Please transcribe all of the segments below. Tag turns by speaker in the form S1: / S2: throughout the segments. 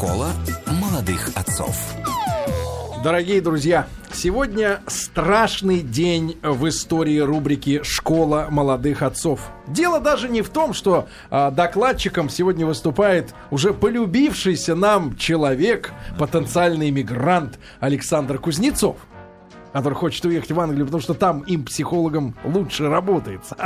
S1: Школа молодых отцов.
S2: Дорогие друзья, сегодня страшный день в истории рубрики «Школа молодых отцов». Дело даже не в том, что а, докладчиком сегодня выступает уже полюбившийся нам человек, потенциальный иммигрант Александр Кузнецов который хочет уехать в Англию, потому что там им, психологам, лучше работается.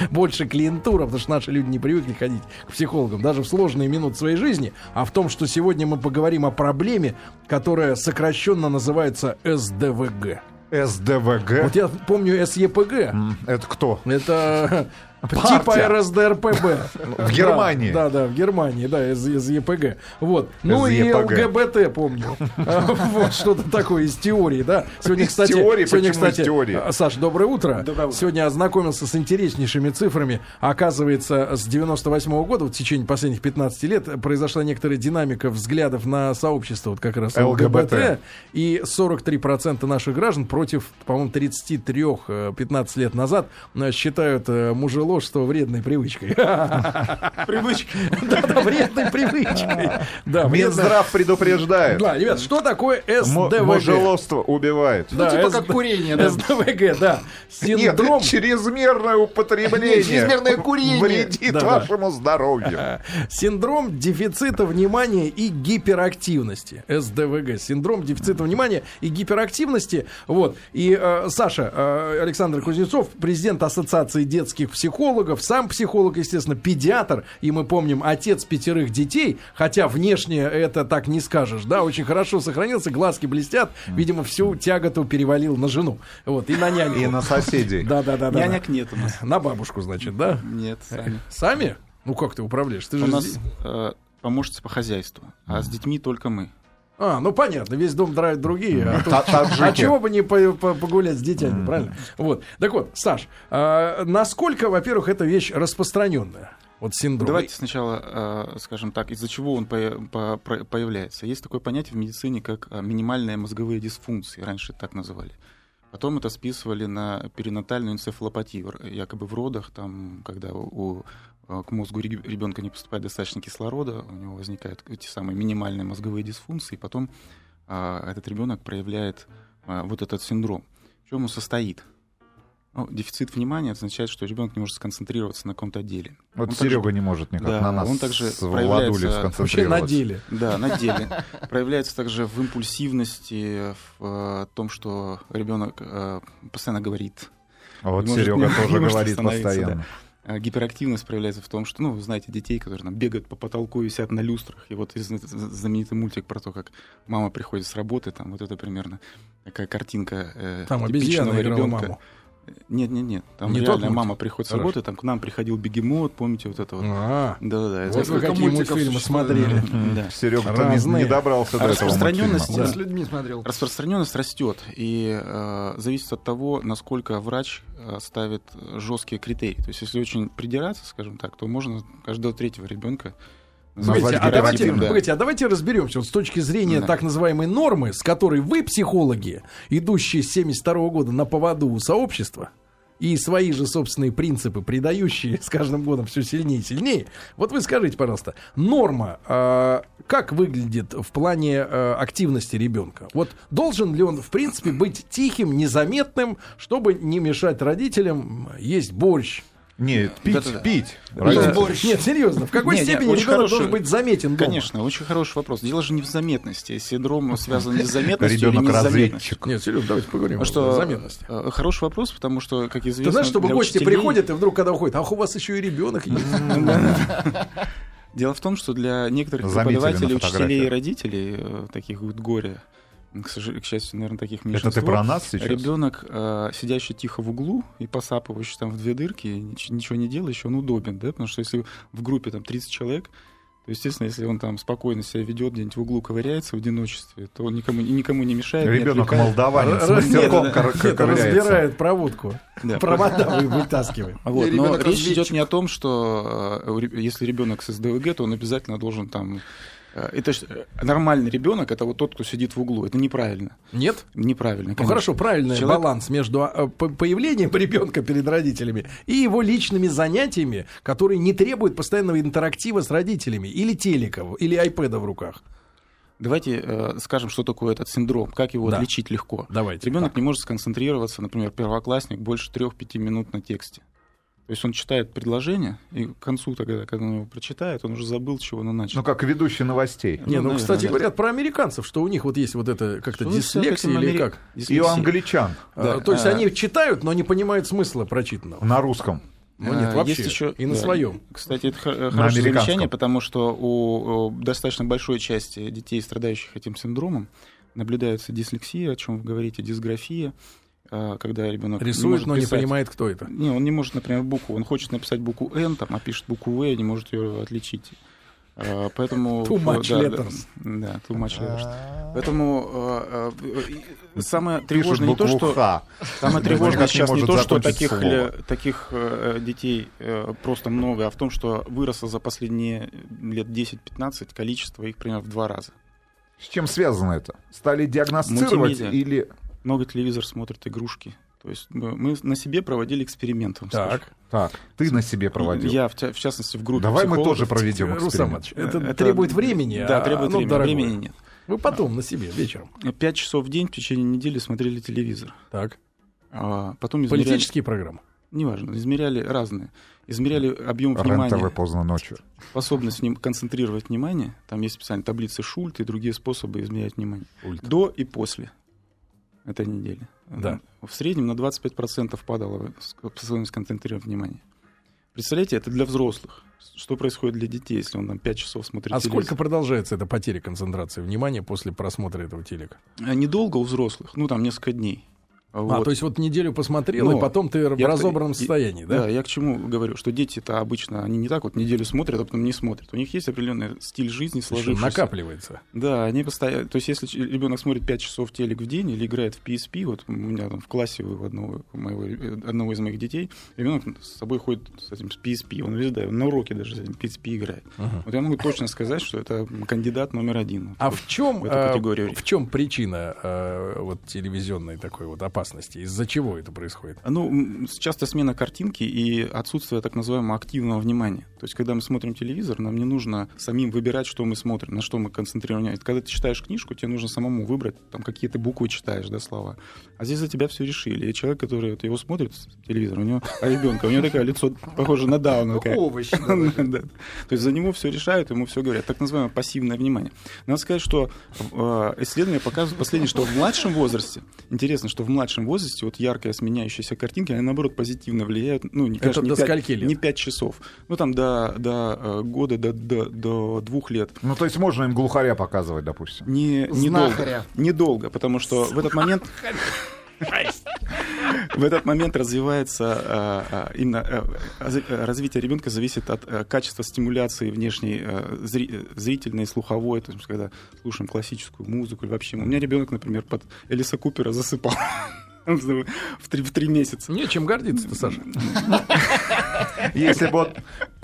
S2: Больше клиентура, потому что наши люди не привыкли ходить к психологам, даже в сложные минуты своей жизни. А в том, что сегодня мы поговорим о проблеме, которая сокращенно называется СДВГ.
S3: СДВГ?
S2: Вот я помню СЕПГ.
S3: Это кто?
S2: Это
S3: Партия.
S2: Типа РСДРПБ.
S3: В Германии.
S2: Да, да, в Германии, да, из, из ЕПГ. Вот. Ну и. ЛГБТ помню. А, Вот что-то такое из теории, да. Сегодня,
S3: Из
S2: кстати,
S3: теории?
S2: сегодня,
S3: Почему из
S2: кстати,
S3: теории?
S2: а, Саш, доброе утро.
S4: Доброе утро.
S2: Сегодня ознакомился с интереснейшими цифрами. Оказывается, с 98 года, вот в течение последних 15 лет, произошла некоторая динамика взглядов на сообщество, вот как раз
S3: ЛГБТ.
S2: ЛГБТ. И 43% наших граждан против, по-моему, 33-15 лет назад э, считают э, мужеложство вредной привычкой.
S4: Привычка.
S2: Да-да, вредной привычкой. Да.
S3: Минздрав предупреждает.
S2: Да, ребят, что такое СДВГ?
S3: Мужеложство убивает.
S2: Да,
S4: типа как курение, да.
S2: СДВГ, да. Синдром...
S3: Чрезмерное употребление
S4: чрезмерное курение.
S3: вредит
S2: Да, да.
S3: вашему здоровью.
S2: Синдром дефицита внимания и гиперактивности. СДВГ. Синдром дефицита внимания и гиперактивности. Вот. И э, Саша, э, Александр Кузнецов, президент Ассоциации детских психологов, сам психолог, естественно, педиатр. И мы помним, отец пятерых детей. Хотя внешне это так не скажешь. Да, очень хорошо сохранился, глазки блестят. Видимо, всю тяготу перевалил на жену. Вот. И на няньку.
S3: И на соседей.
S2: Да, да, да, да.
S4: Нянек нет у нас.
S2: На бабушку, значит, да?
S4: Нет, сами.
S2: Сами? Ну как ты управляешь? Ты же
S4: У нас
S2: здесь-
S4: э, помощница по хозяйству, а с детьми только мы.
S2: А, ну понятно, весь дом драют другие. А, тут- а чего бы не по- по- погулять с детьми, правильно? Вот. Так вот, Саш, а, насколько, во-первых, эта вещь распространенная? Вот синдром.
S4: Давайте сначала, э, скажем так, из-за чего он появляется. Есть такое понятие в медицине, как э, минимальные мозговые дисфункции, раньше так называли. Потом это списывали на перинатальную энцефалопатию, якобы в родах, там, когда у, к мозгу ребенка не поступает достаточно кислорода, у него возникают эти самые минимальные мозговые дисфункции, и потом а, этот ребенок проявляет а, вот этот синдром. В чем он состоит? Ну, дефицит внимания означает, что ребенок не может сконцентрироваться на каком-то деле.
S3: Вот
S4: Он
S3: Серега
S4: также-
S3: не может никак
S4: Да,
S3: на нас
S4: он также
S3: с
S4: проявляется
S2: Вообще на деле.
S4: Да, на деле. Проявляется также в импульсивности, в э, том, что ребенок э, постоянно говорит.
S3: А вот Серега тоже говорит постоянно.
S4: А Гиперактивность проявляется в том, что, ну, вы знаете, детей, которые там бегают по потолку и висят на люстрах. И вот знаменитый мультик про то, как мама приходит с работы, там вот это примерно такая картинка э,
S2: Там
S4: типичного ребенка. Нет, нет, нет. Там
S2: Не
S4: реально
S2: мультик?
S4: мама приходит с
S2: Хорошо.
S4: работы, там к нам приходил бегемот, помните вот это вот.
S2: А,
S4: Да-да-да. это
S2: вот вы какие мультфильмы смотрели.
S4: Да.
S3: Серега
S2: Разные.
S3: не добрался до этого
S4: распространенность, да.
S5: с людьми смотрел.
S4: Распространенность растет и э, зависит от того, насколько врач э, ставит жесткие критерии. То есть, если очень придираться, скажем так, то можно каждого третьего ребенка
S2: Погодите, а давайте,
S4: да.
S2: погодите, а давайте разберемся вот с точки зрения
S4: Да.
S2: так называемой нормы, с которой вы, психологи, идущие с 72 года на поводу у сообщества, и свои же собственные принципы, придающие с каждым годом все сильнее и сильнее. Вот вы скажите, пожалуйста, норма э, как выглядит в плане э, активности ребенка? Вот должен ли он, в принципе, быть тихим, незаметным, чтобы не мешать родителям есть борщ?
S3: Нет, пить,
S4: Да-да-да.
S3: пить.
S4: Да.
S3: Родители.
S2: Нет, серьезно, в какой
S4: Не, не,
S2: степени
S4: очень
S2: ребенок
S4: хороший-
S2: должен быть заметен дома?
S4: Конечно, очень хороший вопрос. Дело же не в заметности. Синдром связан не с заметностью или
S3: Ребенок
S4: не с заметностью.
S3: разведчик.
S2: Нет, серьезно, давайте поговорим
S4: А
S2: о
S4: что,
S2: заметности.
S4: э, Хороший вопрос, потому что, как известно,
S2: Ты знаешь, чтобы гости
S4: учителей-
S2: приходят, и вдруг, когда уходят, ах, у вас еще и ребенок есть.
S4: Дело в том, что для некоторых преподавателей, учителей и родителей э, таких вот горя, к, сожалению, к счастью, наверное, таких
S3: Это
S4: меньшинство.
S3: ты про нас сейчас?
S4: Ребенок, э, сидящий тихо в углу и посапывающий там в две дырки, нич- ничего не делающий, он удобен, да? Потому что если в группе там 30 человек, то, естественно, если он там спокойно себя ведет, где-нибудь в углу ковыряется в одиночестве, то он никому, и никому не мешает. не
S3: Ребенок
S4: отвлекает.
S3: молдаванец с мастерком
S2: разбирает проводку.
S4: Да.
S2: Провода вы вытаскиваем.
S4: Вот, но речь идет не о том, что э, если ребенок с СДВГ, то он обязательно должен там. Э, Это э, нормальный ребенок, это вот тот, кто сидит в углу. Это неправильно.
S2: Нет?
S4: Неправильно.
S2: Ну
S4: конечно.
S2: хорошо, правильный
S4: Человек-
S2: баланс между а, по- появлением ребенка перед родителями и его личными занятиями, которые не требуют постоянного интерактива с родителями, или телеков, или айпэда в руках.
S4: Давайте э, скажем, что такое этот синдром, как его
S2: Да.
S4: отличить легко.
S2: Давайте.
S4: Ребенок не может сконцентрироваться, например, первоклассник, больше 3-5 минут на тексте. То есть он читает предложение, и к концу, тогда, когда он его прочитает, он уже забыл, чего он начал.
S3: Ну, как ведущий новостей.
S2: Не, ну,
S4: наверное,
S2: кстати,
S4: да.
S2: говорят про американцев, что у них вот есть вот это как-то дислексия или
S4: амери-
S2: как.
S3: И у
S4: дислексия.
S3: англичан
S2: А,
S4: Да,
S2: То есть
S4: а-
S2: они читают, но не понимают смысла прочитанного.
S3: на русском.
S2: Ну нет,
S4: А,
S2: вообще.
S4: Есть еще,
S2: И на
S4: да.
S2: своем.
S4: Кстати, это хорошее замечание, потому что у, достаточно большой части детей, страдающих этим синдромом, наблюдается дислексия, о чем вы говорите, дисграфия, а, когда ребенок
S2: Рисует, но не
S4: писать.
S2: понимает, кто это.
S4: Не, он не может, например, букву. Он хочет написать букву N, там, а пишет букву В, и не может ее отличить. А, Поэтому...
S2: Too much
S4: да,
S2: letters.
S4: Да, да, too much letters. Поэтому а, а, и- самое тревожное не то, что...
S3: «Х».
S4: Самое тревожное
S3: не
S4: сейчас не то, что таких, таких э, детей э, просто много, а в том, что выросло за последние лет 10-15 количество их примерно в два раза.
S3: С чем связано это? Стали диагностировать
S4: Мультимедиа.
S3: или...
S4: Много телевизор смотрят игрушки. То есть мы, мы на себе проводили эксперимент. вам скажу.
S2: Так,
S3: Так, ты на себе проводил.
S4: Я, в, в частности, в группе
S3: Давай мы тоже проведем эксперимент.
S2: Это,
S4: Это-
S2: требует времени.
S4: Да,
S2: а
S4: требует времени.
S2: дорогое.
S4: Времени нет.
S2: Вы потом на себе вечером.
S4: Пять часов в день в течение недели смотрели телевизор.
S2: Так.
S4: А потом измеряли...
S2: Политические программы.
S4: Неважно, измеряли разные. Измеряли объем
S3: РЕН-ТВ
S4: внимания,
S3: поздно ночью.
S4: способность вним- концентрировать внимание. Там есть специальные таблицы Шульт и другие способы измерять внимание.
S2: Ульт.
S4: До и после этой недели.
S2: Да.
S4: В среднем на 25% падала способность концентрировать внимание. Представляете, это для взрослых. Что происходит для детей, если он там 5 часов смотрит
S2: А
S4: телевизор?
S2: сколько продолжается эта потеря концентрации внимания после просмотра этого телека?
S4: А Недолго у взрослых, ну там несколько дней.
S2: А,
S4: Вот.
S2: то есть вот неделю посмотрел,
S4: Но
S2: и потом ты в
S4: я-
S2: разобранном
S4: и-
S2: состоянии,
S4: Да,
S2: да?
S4: я к чему говорю, что дети-то обычно, они не так вот неделю смотрят, а потом не смотрят. У них есть определенный стиль жизни сложившийся.
S2: накапливается.
S4: Да, они постоянно... То есть если ребенок смотрит 5 часов телек в день или играет в PSP, вот у меня там в классе у одного, моего, э, одного из моих детей, ребенок с собой ходит с этим с PSP, он везде, на уроке даже с этим PSP играет.
S2: Ага.
S4: Вот я могу точно сказать, что это кандидат номер один.
S2: А в чем,
S4: в
S2: в чем причина вот телевизионной такой вот опасности? Из-за чего это происходит?
S4: Ну, часто смена картинки и отсутствие так называемого активного внимания. То есть, когда мы смотрим телевизор, нам не нужно самим выбирать, что мы смотрим, на что мы концентрируем внимание. Когда ты читаешь книжку, тебе нужно самому выбрать, там какие ты буквы читаешь, да, слова. А здесь за тебя все решили. И человек, который вот его смотрит, телевизор, у него, а ребенка, у него такое лицо похоже на Дауна. такая.
S2: Овощ.
S4: То есть за него все решают, ему все говорят. Так называемое пассивное внимание. Надо сказать, что э, исследования показывают последнее, что в младшем возрасте, интересно, что в младшем возрасте вот яркая сменяющаяся картинки, они наоборот позитивно влияют. Ну, не, конечно,
S2: Это
S4: не
S2: до
S4: пять-
S2: скольки лет?
S4: Не 5 часов. Ну, там до, до э, года, до, до, до двух лет.
S3: Ну, то есть можно им глухаря показывать, допустим.
S4: Не, недолго. Недолго, потому что в этот момент... В этот момент развивается а, а, именно разви- развитие ребенка зависит от качества стимуляции внешней зри- зрительной и слуховой, то есть когда слушаем классическую музыку или вообще. У меня ребенок, например, под Элиса Купера засыпал в три, в три месяца.
S2: Нечем гордиться-то, Саша.
S3: Если бы он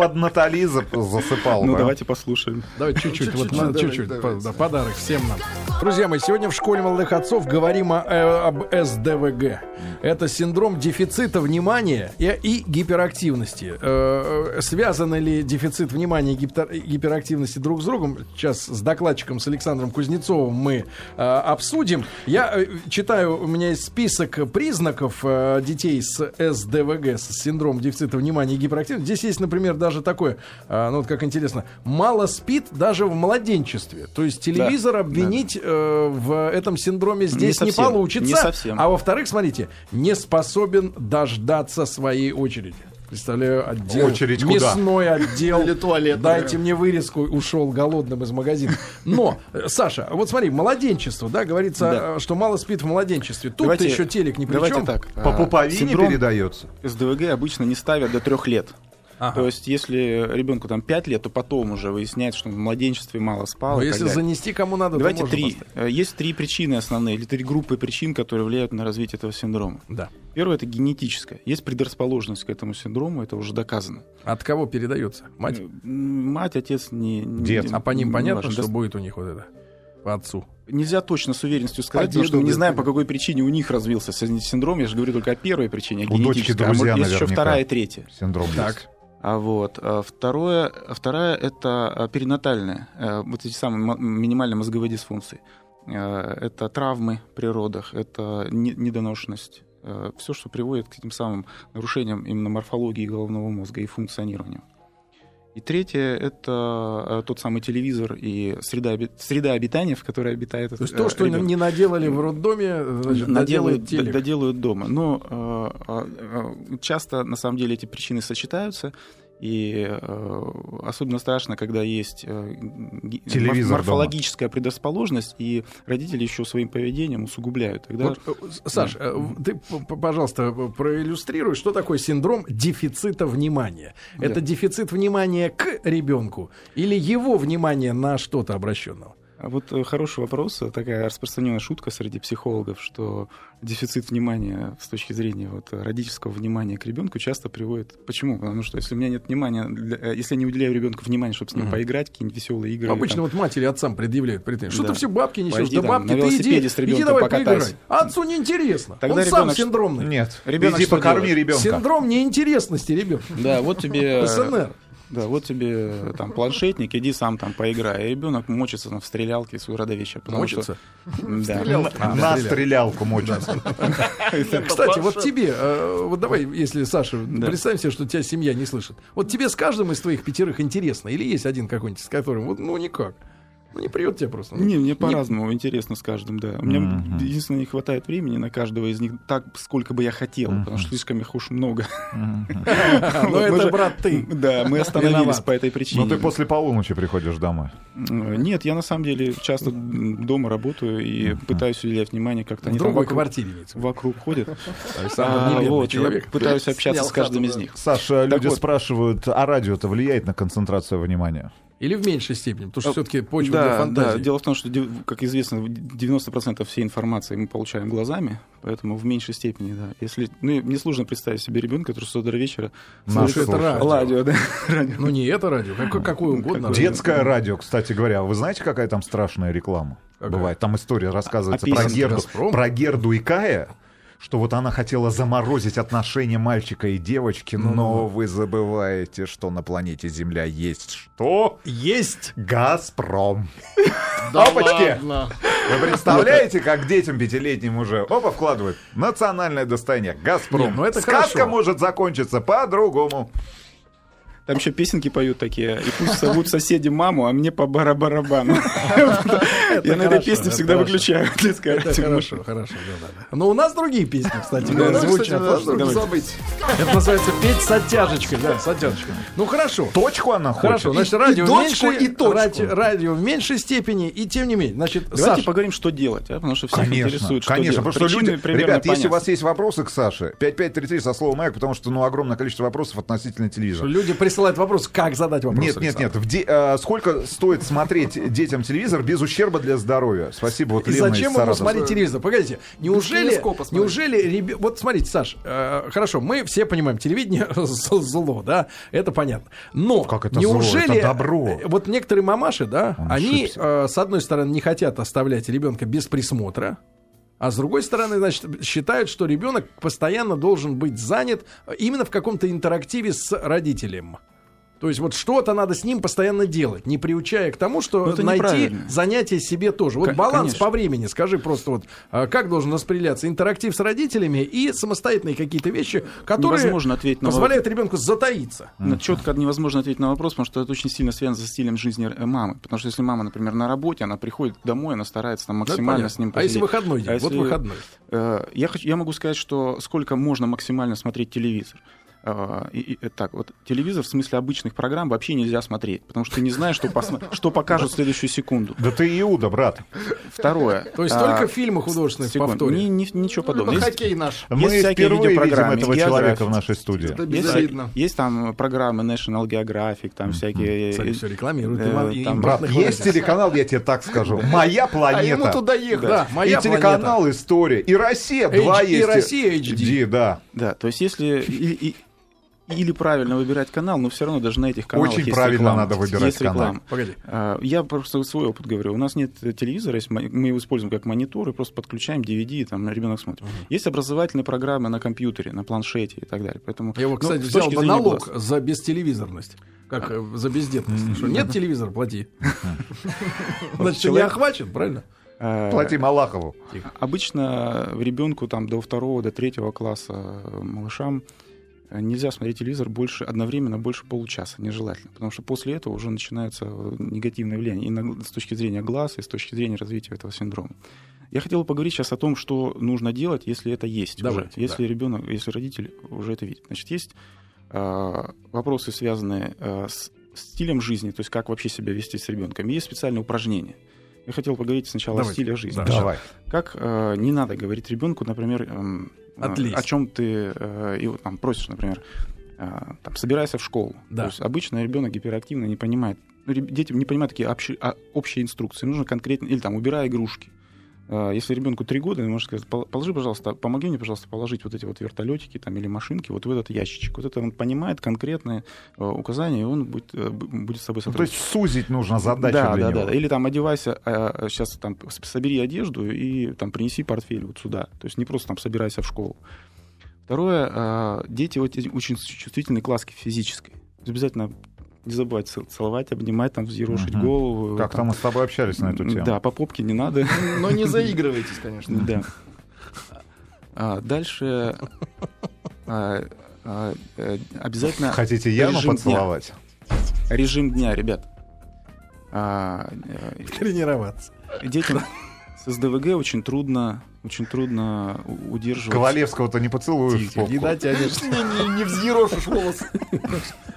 S3: под Натали за- засыпал
S4: Ну, давайте послушаем.
S2: Давайте чуть-чуть, вот
S3: Чуть-чуть,
S2: на-
S3: давай,
S2: чуть-чуть,
S3: давай.
S2: по- да, подарок всем нам. Друзья мои, сегодня в школе молодых отцов говорим о, э, об СДВГ. Это синдром дефицита внимания и, гиперактивности. Э, э, связаны ли дефицит внимания и гипер- гиперактивности друг с другом? Сейчас с докладчиком, с Александром Кузнецовым мы обсудим. Я читаю, у меня есть список признаков детей с СДВГ, с синдромом дефицита внимания и гиперактивности. Здесь есть, например, даже такое, э, ну вот как интересно, мало спит даже в младенчестве. То есть телевизор
S4: Да,
S2: обвинить э, в этом синдроме здесь не,
S4: совсем,
S2: получится.
S4: не совсем.
S2: А во-вторых, смотрите, не способен дождаться своей очереди. Представляю, отдел.
S3: Очередь куда?
S2: мясной отдел.
S5: Или туалет,
S2: Дайте мне вырезку, ушел голодным из магазина. Но, э, Саша, вот смотри, младенчество, да, говорится,
S4: Да.
S2: э, что мало спит в младенчестве. Тут
S4: Давайте-
S2: еще телек ни при
S4: Давайте
S2: чем.
S4: так.
S3: По
S4: а,
S3: пуповине передается.
S4: СДВГ обычно не ставят до трех лет.
S2: Ага.
S4: То есть, если ребенку там 5 лет, то потом уже выясняется, что он в младенчестве мало спал.
S2: Но если
S4: далее.
S2: занести кому надо,
S4: Давайте три.
S2: поставить.
S4: Э, Есть три причины основные, или три группы причин, которые влияют на развитие этого синдрома.
S2: Да.
S4: Первое это генетическое. Есть предрасположенность к этому синдрому, это уже доказано.
S2: От кого передается? Мать?
S4: Э, Мать, отец, не. не-
S3: Дед.
S2: А по ним
S4: не
S2: понятно,
S4: важно.
S2: что
S4: Дос-
S2: будет у них вот это? По отцу.
S4: Нельзя точно с уверенностью сказать,
S5: По
S4: потому что мы не знаем,
S5: да.
S4: по какой причине у них развился си- синдром. Я же говорю только о первой причине, о
S3: У дочки
S4: генетической. А
S3: друзья
S4: может, есть еще вторая и третья.
S3: Синдром
S2: Так.
S3: есть.
S4: А вот. А второе, вторая – это а, перинатальная, э, вот эти самые минимальные мозговые дисфункции. Э, Это травмы при родах, это не- недоношенность, все, что приводит к этим самым нарушениям именно морфологии головного мозга и функционированию. И третье – это э, тот самый телевизор и среда, среда обитания, в которой обитает
S2: То есть
S4: э,
S2: то, что
S4: ребенок.
S2: не наделали в роддоме, значит,
S4: Наделают,
S2: доделают телек.
S4: доделают дома. Но э, э, часто, на самом деле, эти причины сочетаются. И э, особенно страшно, когда есть э,
S3: Телевизор
S4: морфологическая предрасположенность, и родители еще своим поведением усугубляют. Тогда
S2: Вот, э, Саш, э, ты, пожалуйста, проиллюстрируй, что такое синдром дефицита внимания.
S4: Да.
S2: Это дефицит внимания к ребенку или его внимание на что-то обращенного?
S4: А вот э, хороший вопрос, э, такая распространенная шутка среди психологов, что дефицит внимания с точки зрения вот, э, родительского внимания к ребенку часто приводит. Почему? Потому что если у меня нет внимания, для- э, если я не уделяю ребенку внимания, чтобы с ним
S2: Мгм.
S4: поиграть, какие-нибудь веселые игры.
S2: Обычно
S4: там,
S2: вот матери отцам предъявляют претензии. Что
S4: Да.
S2: ты все бабки несешь?
S4: Пойди
S2: Да
S4: там
S2: бабки,
S4: на
S2: ты иди,
S4: с
S2: иди
S4: ребенком
S2: давай
S4: покатайся.
S2: поиграй. Отцу неинтересно.
S4: Тогда
S2: Он сам
S4: ребенок-
S2: синдромный.
S3: Нет.
S4: Ребенок
S3: Иди покорми
S4: делает?
S3: ребенка.
S2: Синдром неинтересности ребенка.
S4: Да, вот тебе...
S2: СНР.
S4: Да, вот тебе э, там планшетник, иди сам там поиграй. И ребенок мочится в стрелялке родовеща. потому
S2: Мочится?
S4: что- Да.
S3: На,
S2: А,
S3: на
S2: стрелял.
S3: стрелялку мочится.
S2: Кстати, вот тебе, э, вот давай, если Саша,
S4: Да.
S2: представим себе, что тебя семья не слышит. Вот тебе с каждым из твоих пятерых интересно, или есть один какой-нибудь, с которым вот, ну никак, ну не придет тебе просто. Ну,
S4: Не, мне по-разному интересно с каждым, да. У меня
S3: Мгм.
S4: единственное не хватает времени на каждого из них так, сколько бы я хотел, потому что слишком их уж много.
S2: Ну
S4: Мы
S2: это,
S4: же-
S2: брат, ты.
S4: Да, мы остановились по этой причине.
S3: Но Ну, ты после полуночи приходишь домой.
S4: Э, Нет, я на самом деле часто дома работаю и пытаюсь уделять внимание как-то.
S2: В другой квартире.
S4: Вокруг ходят. А,
S2: не
S4: вот. Я пытаюсь общаться с каждым из них.
S3: Саша, люди спрашивают, а радио это влияет на концентрацию внимания?
S2: Или в меньшей степени, потому что
S4: Э,
S2: все-таки почва
S4: да,
S2: для фантазии.
S4: Да, дело в том, что, как известно, 90% всей информации мы получаем глазами, поэтому в меньшей степени, да. Если, ну, мне сложно представить себе ребенка, который с утра до вечера
S2: Слушай, это радио.
S4: радио, да, радио.
S2: Ну не это радио, как- какое угодно. радио.
S3: Детское радио, кстати говоря. Вы знаете, какая там страшная реклама
S2: Какая?
S3: бывает? Там история рассказывается
S4: А
S3: про, Герду, про Герду и Кая, что вот она хотела заморозить отношения мальчика и девочки,
S2: Ну-ну-ну.
S3: но вы забываете, что на планете Земля есть что?
S2: Есть.
S3: Газпром. Опачки! Вы представляете, как детям пятилетним уже опа вкладывают национальное достояние Газпром.
S2: Не, ну это
S3: Сказка
S2: хорошо.
S3: может закончиться по-другому.
S4: Там еще песенки поют такие, и пусть зовут соседи маму, а мне по барабану. Я на этой песне всегда выключаю радио.
S2: хорошо, хорошо, да. Но у нас другие песни, кстати,
S3: Ну,
S2: звучат.
S3: забыть.
S2: Это называется петь с оттяжечкой, да, с оттяжечкой. Ну хорошо.
S3: Точку она хочет.
S2: Хорошо, значит, радио,
S3: и
S2: в
S3: точку,
S2: меньшей,
S3: и точку.
S2: ради- радио в меньшей степени, и тем не менее. Значит,
S4: Давайте
S2: Саша,
S4: поговорим, что делать, а, потому что всех интересует, что
S3: конечно, потому что люди, ребят, если у вас есть вопросы к Саше, 5533 со словом «маяк», потому что, ну, огромное количество вопросов относительно телевизора.
S2: люди присылают вопрос, как задать вопрос.
S3: Нет, нет, нет. В де- э, сколько стоит смотреть детям телевизор без ущерба для здоровья? Спасибо, вот
S2: И
S3: Лена
S2: зачем ему смотреть телевизор? Погодите, неужели, неужели, вот смотрите, Саш, э, хорошо, мы все понимаем, телевидение зло, да, это понятно. Но
S3: Как это зло?
S2: неужели
S3: Это добро.
S2: э, вот некоторые мамаши, да,
S3: Он
S2: они
S3: ошибся.
S2: э, с одной стороны не хотят оставлять ребенка без присмотра. А с другой стороны, значит, считают, что ребенок постоянно должен быть занят именно в каком-то интерактиве с родителем. То есть вот что-то надо с ним постоянно делать, не приучая к тому, что
S4: Ну,
S2: найти занятие себе тоже. Вот
S4: Ко-
S2: баланс
S4: конечно.
S2: по времени, скажи просто вот, а, как должен распределяться интерактив с родителями и самостоятельные какие-то вещи, которые
S4: Невозможно ответить на
S2: позволяют ребенку затаиться.
S4: На- Четко невозможно ответить на вопрос, потому что это очень сильно связано со стилем жизни э, мамы. Потому что если мама, например, на работе, она приходит домой, она старается там
S2: Ну, это
S4: максимально
S2: понятно.
S4: с ним
S2: а если
S4: посидеть.
S2: выходной день?
S4: А
S2: Вот
S4: если-
S2: выходной.
S4: Э, Я, хочу, я могу сказать, что сколько можно максимально смотреть телевизор. Э, И, и- так, вот телевизор в смысле обычных программ вообще нельзя смотреть, потому что ты не знаешь, что, посма- что покажут в следующую секунду.
S3: Да ты Иуда, брат.
S4: Второе.
S2: То есть
S4: а,
S2: только фильмы художественные
S4: ни- ничего подобного.
S5: Ну,
S4: Есть-
S5: хоккей наш.
S3: Мы
S4: всякие
S3: впервые видим
S4: видеопрограммы,
S3: этого человека в нашей студии.
S5: Это
S4: Есть, там программы National Geographic, там всякие...
S2: Все рекламируют.
S4: Э,
S2: и
S3: Брат, есть телеканал, я тебе так скажу. Моя
S5: А ему
S3: планета.
S5: туда ехать.
S2: Да,
S3: И
S2: моя
S3: телеканал
S2: планета.
S3: История. И Россия
S2: H-
S3: 2
S2: и
S3: есть.
S2: Россия HD.
S3: да.
S4: Да, то есть если... Или правильно выбирать канал, но все равно даже на этих каналах
S3: Очень
S4: есть
S3: правильно
S4: реклама.
S3: надо выбирать
S4: есть
S3: канал.
S4: реклама.
S2: Погоди.
S4: А, Я просто свой опыт говорю. У нас нет телевизора, мы его используем как монитор и просто подключаем DVD, и там ребенок смотрит. Есть образовательные программы на компьютере, на планшете и так далее. Поэтому,
S2: Я его,
S4: ну,
S2: кстати,
S4: с
S2: взял бы налог
S4: глаз.
S2: за бестелевизорность. Как э, за бездетность. Что, нет телевизора, плати. Значит,
S4: Человек-
S2: охвачен, правильно?
S4: А,
S3: Плати Малахову.
S4: Обычно ребенку там до второго, до третьего класса э, малышам нельзя смотреть телевизор больше одновременно больше получаса, нежелательно, потому что после этого уже начинается э, негативное влияние и на- с точки зрения глаз, и с точки зрения развития этого синдрома. Я хотел бы поговорить сейчас о том, что нужно делать, если это есть
S2: Давайте,
S4: уже, если ребенок, если родитель уже это видит. Значит, есть э, вопросы, связанные э, с стилем жизни, то есть как вообще себя вести с ребенком. Есть специальные упражнения. Я хотел поговорить сначала
S2: Давайте.
S4: о стиле жизни.
S2: Да.
S3: Давай.
S4: как э, не надо говорить ребенку, например, эм, э,
S2: Отлезть.
S4: о чем ты э, его там просишь, например, э, там, собирайся в школу.
S2: Да.
S4: То есть обычно ребенок гиперактивно не понимает. ну, дети не понимают такие общие, а, общие инструкции. Нужно конкретно, или там, убирай игрушки. Э, Если ребенку три года, он может сказать, «Пол- положи, пожалуйста, помоги мне, пожалуйста, положить вот эти вот вертолетики там, или машинки вот в этот ящичек. Вот это он понимает конкретные э, указания, и он будет, э, будет с собой
S3: Ну, то есть
S4: сотрудничать.
S3: сузить нужно задачу
S4: да,
S3: для
S4: да,
S3: него.
S4: да, да. Или там одевайся, сейчас там с- собери одежду и там принеси портфель вот сюда. То есть не просто там собирайся в школу. Второе, дети очень чувствительны к ласке физической. Обязательно не забывать цел- целовать, обнимать, там, взъерошить
S3: Мгм.
S4: голову.
S3: Как там мы с тобой общались на эту тему.
S4: Да, по попке не надо.
S5: Но не заигрывайтесь, конечно.
S4: Да. А, дальше а, а, э, обязательно
S3: Хотите Яну
S4: режим дня.
S3: поцеловать?
S4: режим дня, ребят. А, э,
S2: Тренироваться.
S4: детям с СДВГ очень трудно, очень трудно удерживать.
S3: Ковалевского-то не поцелуешь в попку.
S2: Не дотянешь.
S5: Не, не, не взъерошишь волосы.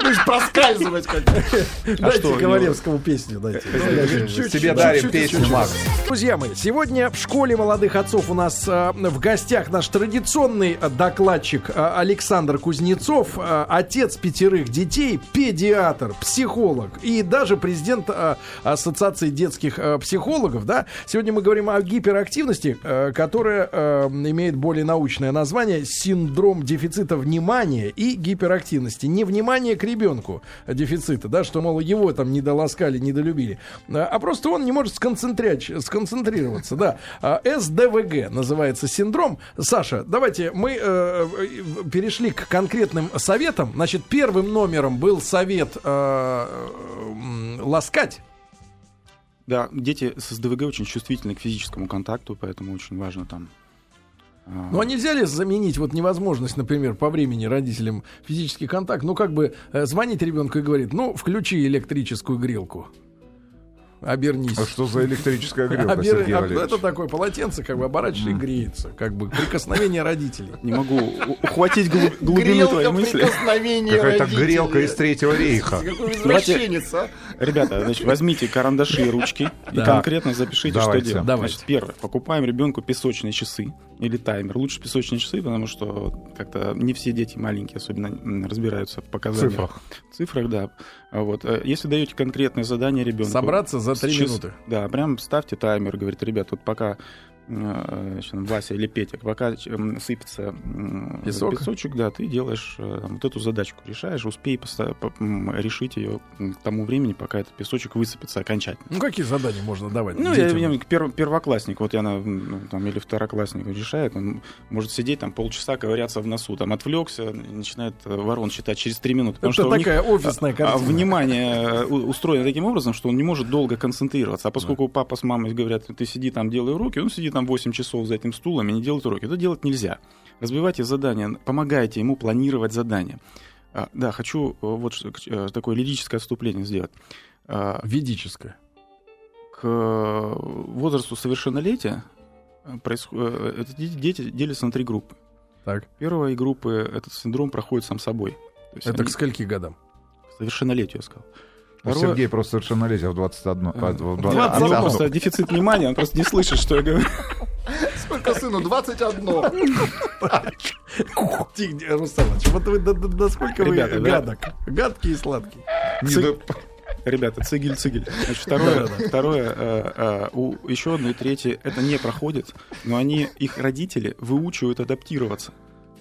S5: Будешь проскальзывать как
S2: Дайте
S4: что,
S2: Ковалевскому песню, дайте.
S3: Тебе дарим песню. Макс.
S2: Друзья мои, сегодня в школе молодых отцов у нас э, в гостях наш традиционный э, докладчик э, Александр Кузнецов, отец пятерых детей, педиатр, психолог и даже президент Ассоциации детских психологов. Да? Сегодня мы говорим о гиперактивности, которая имеет более научное название синдром дефицита внимания и гиперактивности. Не внимание к ребенку дефицита, да, что, мол, его там не доласкали, не долюбили, а а просто он не может сконцентрироваться, да. А, СДВГ называется синдром. Саша, давайте мы э, перешли к конкретным советам. Значит, первым номером был совет э, ласкать.
S4: Да, дети с СДВГ очень чувствительны к физическому контакту, поэтому очень важно там.
S2: Ну, а нельзя ли заменить вот невозможность, например, по времени родителям физический контакт? Ну, как бы э, звонить ребенку и говорит, ну, включи электрическую грелку. Обернись.
S3: А что за электрическая грелка,
S2: Обер-
S3: Сергей
S2: а-
S3: Валерьевич?
S2: Это такое полотенце, как бы оборачиваешь и греется. Как бы прикосновение родителей.
S4: Не могу ухватить глу- глубину
S5: Грелка
S4: твоей мысли.
S3: Какая-то
S5: родителей.
S3: грелка из Третьего рейха.
S5: Какой извращенец, а?
S4: Ребята, значит, возьмите карандаши и ручки и конкретно запишите,
S3: Давайте.
S4: что делать.
S2: Давайте.
S4: Значит, первое. Покупаем ребенку песочные часы или таймер. Лучше песочные часы, потому что как-то не все дети маленькие особенно разбираются в показаниях.
S3: цифрах.
S4: В цифрах, да. А Вот. э, Если даете конкретное задание ребенку...
S2: Собраться за три
S4: час-
S2: минуты.
S4: Да, прям ставьте таймер, говорит, ребят, вот пока Вася или Петя, пока м, сыпется
S2: Песок.
S4: песочек, да, ты делаешь э, вот эту задачку, решаешь, успей решить ее к тому времени, пока этот песочек высыпется окончательно.
S2: Ну, какие задания можно давать?
S4: Ну, я,
S2: детям?
S4: я к пер- первоклассник, вот я на, ну, там, или второклассник решает, он может сидеть там полчаса, ковыряться в носу, там отвлекся, начинает э, ворон считать через три минуты.
S2: Это
S4: что у них-
S2: такая офисная
S4: а
S2: картина.
S4: внимание э, устроено таким образом, что он не может долго концентрироваться. А поскольку папа с мамой говорят, ты сиди там, делай уроки, он сидит там 8 часов за этим стулом и не делает уроки. Это делать нельзя. Разбивайте задания, помогайте ему планировать задания. А, да, хочу э, вот э, такое лирическое отступление сделать. А,
S2: Ведическая.
S4: к э, возрасту совершеннолетия происход- это дети, делятся на три группы.
S2: Так.
S4: Первая группы этот синдром проходит сам собой.
S2: Это
S4: они-
S2: к скольки годам?
S4: совершеннолетию, я сказал. Второе-
S3: Сергея просто совершеннолетие в 21.
S4: А,
S3: в
S4: Да,
S3: 20.
S4: у него просто дефицит внимания, он просто не слышит, что я говорю.
S5: Сколько сыну? 21.
S2: Тихо, Иванович, вот вы до, до- до сколько
S4: Ребята,
S2: вы гадок? Гадкий и сладкий.
S4: Ребята, цигель-цигель. Значит, второе, второе э, э, у еще одно и третье, это не проходит, но они, их родители выучивают адаптироваться.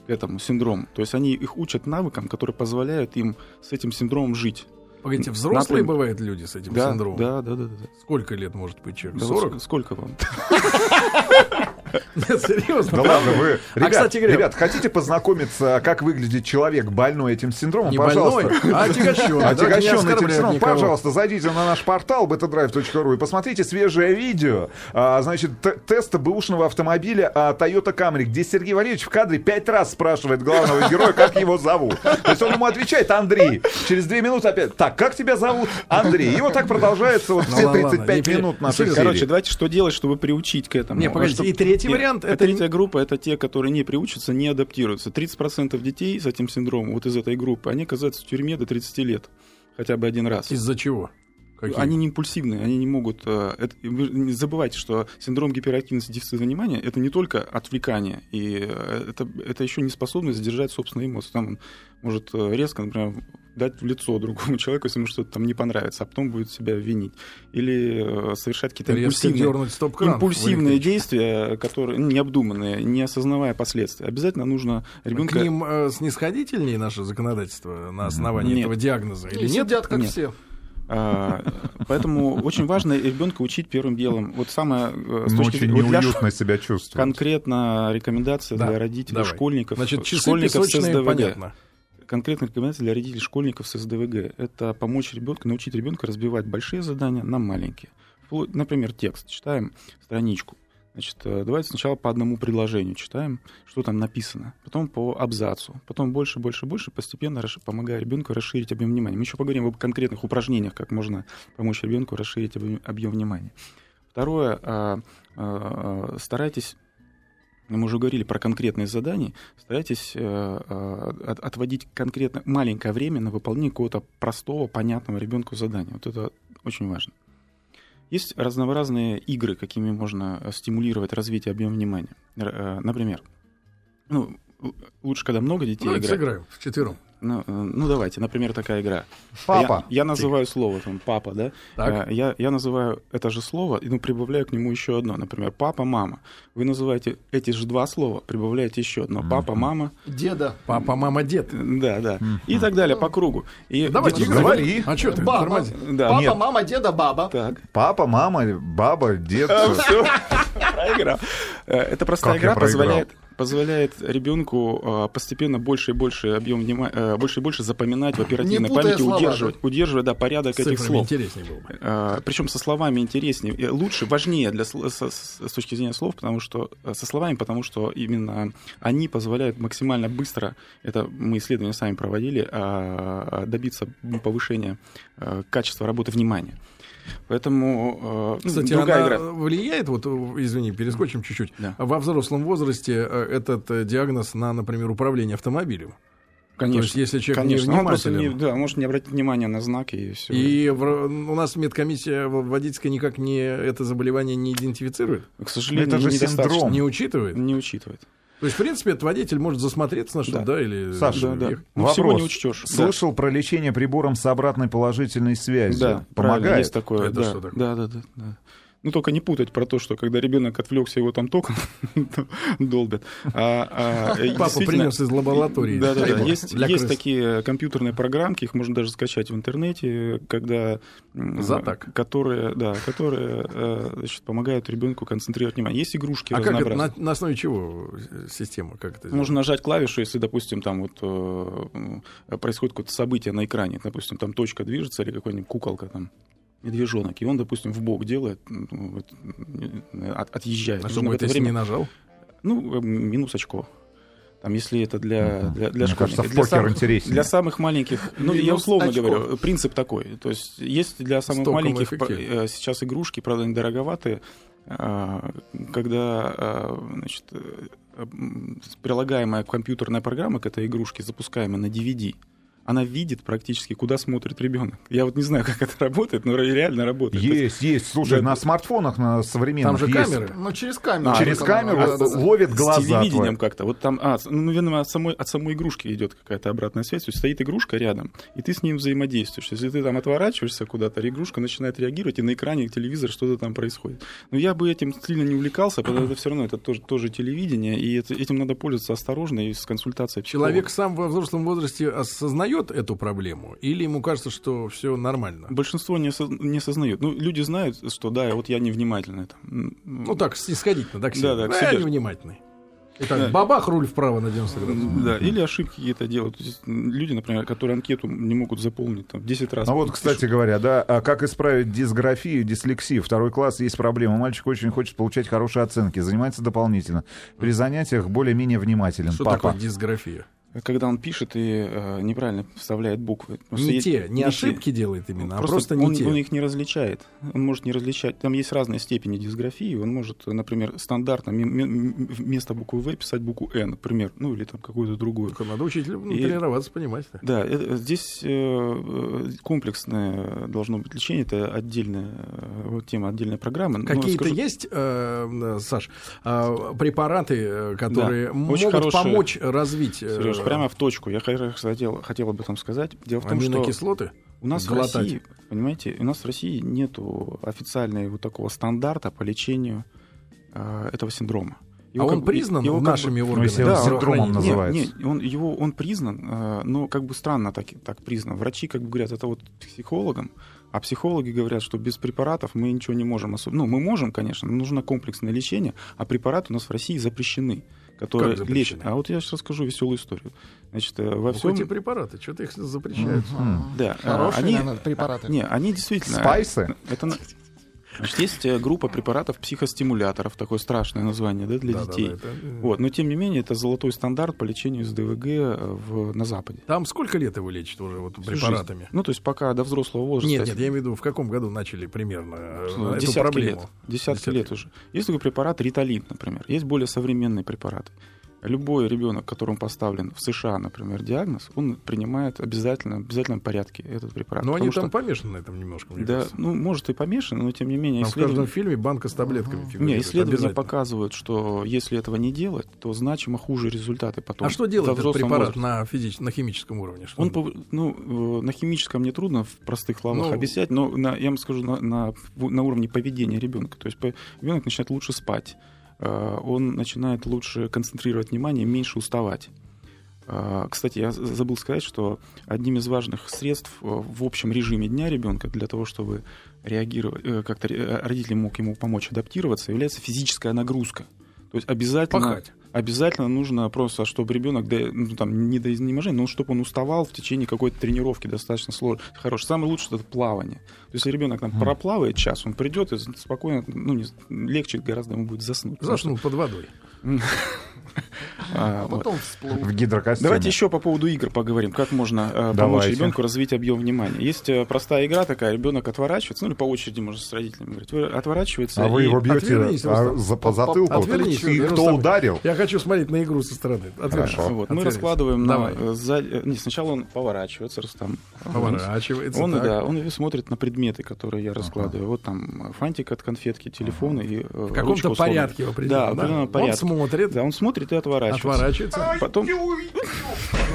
S4: к этому синдрому. То есть они их учат навыкам, которые позволяют им с этим синдромом жить.
S2: Погодите, взрослые
S4: Напомню.
S2: бывают люди с этим
S4: Да,
S2: синдромом?
S4: да, да, да, да.
S2: Сколько лет может быть человек?
S4: Да вот
S2: 40?
S4: ск- Сколько вам?
S2: Серьезно?
S3: Да ладно, вы...
S2: А,
S3: Ребят, хотите познакомиться, как выглядит человек больной этим синдромом?
S2: Не
S3: Пожалуйста.
S2: больной, а отягощенный.
S3: Отягощенный этим синдромом. Пожалуйста, зайдите на наш портал betadrive.ru и посмотрите свежее видео. А, значит, теста бэушного автомобиля а, Toyota Camry, где Сергей Валерьевич в кадре пять раз спрашивает главного героя, как его зовут. То есть он ему отвечает Андрей. Через две минуты опять, так, как тебя зовут? Андрей. И вот так продолжается вот
S2: Ну
S3: все
S2: ладно,
S3: 35
S2: не пере-
S3: минут нашей.
S4: Короче, давайте что делать, чтобы приучить к этому?
S2: Не, погодите, и третий
S4: Нет,
S2: вариант,
S4: а
S2: это-
S4: Третья группа — это те, которые не приучатся, не адаптируются. 30% детей с этим синдромом, вот из этой группы, они оказываются в тюрьме до 30 лет. Хотя бы один раз.
S2: Из-за чего? Какие?
S4: Они не импульсивные, они не могут... э, это- вы не забывайте, что синдром гиперактивности дефицита внимания — это не только отвлекание, и э, это, это еще не способность сдержать собственные эмоции. Там он может э, резко, например, дать в лицо другому человеку, если ему что-то там не понравится, а потом будет себя винить. Или э, совершать какие-то импульсивные, импульсивные действия, которые необдуманные, не осознавая последствий. Обязательно нужно
S2: К
S4: ребенка...
S2: ним э, снисходительнее наше законодательство на основании
S4: Нет.
S2: этого диагноза или нет?
S5: сидят как
S4: Нет.
S5: все.
S4: А, Поэтому очень важно ребенка учить первым делом. Вот самое э, с
S3: Ну,
S4: точки
S3: очень
S4: зрения вот
S3: неуютно себя чувствовать.
S4: конкретно рекомендация
S2: Да,
S4: для родителей,
S2: давай.
S4: школьников,
S2: Значит, часы
S4: школьников с
S2: песочные,
S4: СДВГ.
S2: понятно.
S4: Конкретно рекомендация для родителей школьников с СДВГ. Это помочь ребенку, научить ребенка разбивать большие задания на маленькие. Например, текст. Читаем страничку. Значит, э, давайте сначала по одному предложению читаем, что там написано, потом по абзацу, потом больше, больше, больше, постепенно расш- помогая ребенку расширить объем внимания. Мы еще поговорим об конкретных упражнениях, как можно помочь ребенку расширить объем, внимания. Второе, а, а, старайтесь мы уже говорили про конкретные задания. Старайтесь э, э, от- отводить конкретно маленькое время на выполнение какого-то простого, понятного ребенку задания. Вот это очень важно. Есть разнообразные игры, какими можно э, стимулировать развитие объема внимания. Э, Например, ну, лучше, когда много детей
S2: Давайте
S4: играют.
S2: сыграем вчетвером.
S4: Ну, э, ну, давайте, например, такая игра.
S3: Папа.
S4: Я, я называю слово там папа, да?
S2: Так.
S4: Э, Я, я называю это же слово, и ну, прибавляю к нему еще одно. Например, папа, мама. Вы называете эти же два слова, прибавляете еще одно. Папа, мама.
S5: Деда.
S2: Папа, мама, дед.
S4: Да, да. И так далее по кругу. И
S2: Давайте играть.
S3: говори.
S2: А что ты?
S5: Баба.
S4: Да,
S5: Папа,
S3: нет.
S5: мама, деда, баба.
S4: Так.
S3: Папа, мама, баба, дед.
S4: Все, проиграл. Э, Эта простая игра позволяет, позволяет ребенку э, постепенно больше и больше объем внимания, больше и больше запоминать в оперативной памяти,
S5: слова,
S4: удерживать, удерживать, да, порядок этих слов.
S2: интереснее было бы.
S4: Причем со словами интереснее, э, лучше, важнее для, со- с, с точки зрения слов, потому что э, со словами, потому что именно они позволяют максимально быстро, это мы исследования сами проводили, а, добиться повышения э, качества работы внимания. Поэтому э,
S2: Кстати,
S4: другая
S2: она
S4: игра.
S2: влияет, вот, извини, перескочим чуть-чуть,
S4: Да.
S2: во взрослом возрасте э, этот э, диагноз на, например, управление автомобилем.
S4: Конечно.
S2: То есть, если человек
S4: Конечно. Он просто
S2: невнимателен.
S4: не, да, может не обратить внимания на знаки и все.
S2: И в- у нас медкомиссия водительская никак не это заболевание не идентифицирует,
S4: К сожалению,
S3: Это же синдром.
S2: не учитывает.
S4: Не учитывает.
S2: То есть, в принципе, этот водитель может засмотреться на что-то, да,
S4: Да.
S2: или...
S3: Саша,
S4: Да, да. Ну,
S3: Вопрос.
S4: всего не учтешь. Да.
S3: Слышал про лечение прибором с обратной положительной связью.
S4: Да,
S3: Помогает.
S4: есть такое.
S2: Это
S4: да.
S2: что такое?
S4: Да, да, да, да. Ну, только не путать про то, что когда ребенок отвлекся, его там током долбят. А, а,
S2: Папа принес из лаборатории.
S4: Да, да, да. Есть, такие компьютерные программки, их можно даже скачать в интернете, когда
S2: За так.
S4: которые, да, которые э, значит, помогают ребенку концентрировать внимание. Есть игрушки
S2: А как это, на, на основе чего э, система? Как это
S4: Можно нажать клавишу, если, допустим, там вот э, происходит какое-то событие на экране, допустим, там точка движется или какой-нибудь куколка там, медвежонок, и он, допустим, в бок делает, ну, вот, от- отъезжает.
S2: А что будет,
S4: это время-
S2: не нажал?
S4: Ну, э, минус очко. Там, если это для, для, для
S3: Мне кажется,
S4: школьников.
S3: в
S4: Для самых-
S3: интереснее.
S4: Для самых маленьких, ну, я условно
S5: очко.
S4: говорю, принцип такой. То есть есть для самых
S2: током
S4: маленьких
S2: эффективно.
S4: э, сейчас игрушки, правда, они дороговатые, а, когда а, значит, э, прилагаемая компьютерная программа к этой игрушке запускаемая на DVD, она видит практически, куда смотрит ребенок. Я вот не знаю, как это работает, но реально работает.
S3: Есть, есть. Слушай,
S4: Да.
S3: на смартфонах, на современных
S2: Там же
S3: есть.
S2: камеры.
S5: Ну, через камеру.
S4: А,
S3: Через
S5: только
S3: камеру
S5: да.
S3: ловит
S4: с
S3: глаза
S4: телевидением
S3: твои.
S4: как-то. Вот там, а, с- ну, видимо, от самой, от самой игрушки идет какая-то обратная связь. То есть стоит игрушка рядом, и ты с ним взаимодействуешь. Если ты там отворачиваешься куда-то, игрушка начинает реагировать, и на экране телевизор что-то там происходит. Но я бы этим сильно не увлекался, потому что это все равно это тоже, тоже телевидение, и это- этим надо пользоваться осторожно и с консультацией психолога.
S2: Человек сам во взрослом возрасте осознает эту проблему, или ему кажется, что все нормально?
S4: Большинство не, осоз- не осознают. Ну, люди знают, что да, вот я невнимательный. Там.
S2: Ну так, снисходительно, так
S4: Да, да, к
S2: Да,
S4: себе.
S2: я невнимательный. Итак,
S4: Да.
S2: бабах руль вправо на 90 градусов.
S4: Да, или ошибки какие-то делают. Люди, например, которые анкету не могут заполнить там, 10 раз.
S3: Ну вот, кстати говоря, да, а как исправить дисграфию, дислексию? Второй класс есть проблема. Мальчик очень хочет получать хорошие оценки, занимается дополнительно. При занятиях более-менее внимателен.
S2: Что
S3: Папа.
S2: такое дисграфия?
S4: Когда он пишет и э, неправильно вставляет буквы. Просто
S2: Не
S4: есть-
S2: те, не
S4: те.
S2: ошибки делает именно, а
S4: Просто,
S2: просто не
S4: он,
S2: те.
S4: он их не различает. Он может не различать. Там есть разные степени дисграфии. Он может, например, стандартно вместо буквы В писать букву Н, например, ну или там какую-то другую.
S2: Только надо учителю ну,
S4: И-
S2: тренироваться, понимать.
S4: Да, это- здесь э, э, комплексное должно быть лечение, это отдельная э, вот тема, отдельная программа.
S2: Какие-то
S4: скажу-
S2: есть, э, Саш, э, препараты, э, которые
S4: Да,
S2: могут
S4: очень хорошие.
S2: помочь развить э,
S4: Сереж, прямо в точку. Я хо- хотел, хотел об этом сказать. Дело в том, что
S2: аминокислоты?
S4: у нас в
S2: глотать?
S4: России, понимаете, у нас в России нету официального вот такого стандарта по лечению э, этого синдрома.
S2: а он
S4: как бы-
S2: признан
S4: его как бы-
S2: нашими
S3: Ну,
S2: органами
S3: он
S4: Да,
S3: синдромом
S2: здравоохранения?
S3: называется.
S4: Нет, нет, он, его, он признан, э, но как бы странно так, так признан. Врачи как бы говорят, это вот психологам, а психологи говорят, что без препаратов мы ничего не можем особо. Ну, мы можем, конечно, но нужно комплексное лечение, а препараты у нас в России запрещены, которые
S2: Как
S4: лечат. А вот я сейчас расскажу веселую историю. Значит, э, во
S2: Ну,
S4: всем...
S2: эти препараты, что-то их запрещают.
S4: Да, э,
S5: Хорошие,
S4: они,
S5: наверное, препараты.
S4: Не, они действительно...
S3: Спайсы?
S4: Это, на- Значит, есть э, группа препаратов психостимуляторов, такое страшное название да, для
S2: Да-да-да,
S4: детей.
S2: это, э,
S4: Вот, но тем не менее, это золотой стандарт по лечению с ДВГ э, в, на Западе.
S2: Там сколько лет его лечат уже вот препаратами?
S4: жизнь. Ну, то есть пока до взрослого возраста.
S2: Нет, нет, я имею в виду, в каком году начали примерно
S4: Ну,
S2: эту
S4: десятки
S2: проблему?
S4: лет. Десятки,
S2: Десятки.
S4: лет уже. Есть такой препарат риталин, например. Есть более современные препараты. Любой ребенок, которому поставлен в США, например, диагноз, он принимает обязательно, в обязательном порядке этот препарат.
S2: Но они
S4: Потому
S2: там
S4: что-
S2: помешаны на этом немножко, мне
S4: да,
S2: кажется.
S4: ну, может и помешан, но тем не менее
S2: Там в каждом
S4: исследования,
S2: фильме банка с таблетками
S4: не,
S2: фигурирует.
S4: исследования
S2: обязательно.
S4: показывают, что если этого не делать, то значимо хуже результаты потом.
S2: А что делает этот препарат
S4: возрасте.
S2: на, физич... на химическом уровне? Что
S4: Он, пов- ну, э, на химическом мне трудно в простых словах
S2: Ну,
S4: объяснять, но на, я вам скажу, на, на, на уровне поведения ребенка. То есть ребенок начинает лучше спать, он начинает лучше концентрировать внимание, меньше уставать. Э, Кстати, я забыл сказать, что одним из важных средств э, в общем режиме дня ребенка для того, чтобы реагировать, э, как-то родитель мог ему помочь адаптироваться, является физическая нагрузка. То есть обязательно,
S2: Пахать.
S4: обязательно нужно просто, чтобы ребенок, ну, там, не до изнеможения, но чтобы он уставал в течение какой-то тренировки достаточно сложной. Хорошо. Самое лучшее это плавание. Если ребенок там проплавает час, он придет и спокойно, ну, не, легче гораздо ему будет заснуть.
S2: Заснул под водой.
S4: а,
S5: А
S4: вот.
S5: потом всплыл.
S3: В гидрокостюме.
S4: Давайте еще по поводу игр поговорим. Как можно э, помочь ребенку развить объем внимания? Есть э, простая игра такая, ребенок отворачивается, ну или по очереди можно с родителями говорить, отворачивается.
S3: А вы
S4: и-
S3: его бьете а, за, по затылку?
S2: Отвернись,
S3: И кто
S2: Рустам.
S3: ударил?
S2: Я хочу смотреть на игру со стороны. Отвернись.
S3: Хорошо.
S4: Вот, мы раскладываем
S2: Давай.
S4: на... э, за- Не, сначала он поворачивается, Рустам.
S2: Поворачивается.
S4: Он,
S2: так.
S4: да, он смотрит на предметы, которые я раскладываю. Вот там фантик от конфетки, телефон и э,
S2: В каком-то порядке в
S4: Да, в определенном
S2: Он
S4: порядке.
S2: смотрит,
S4: Да, он смотрит и отворачивается.
S2: отворачивается.
S4: Потом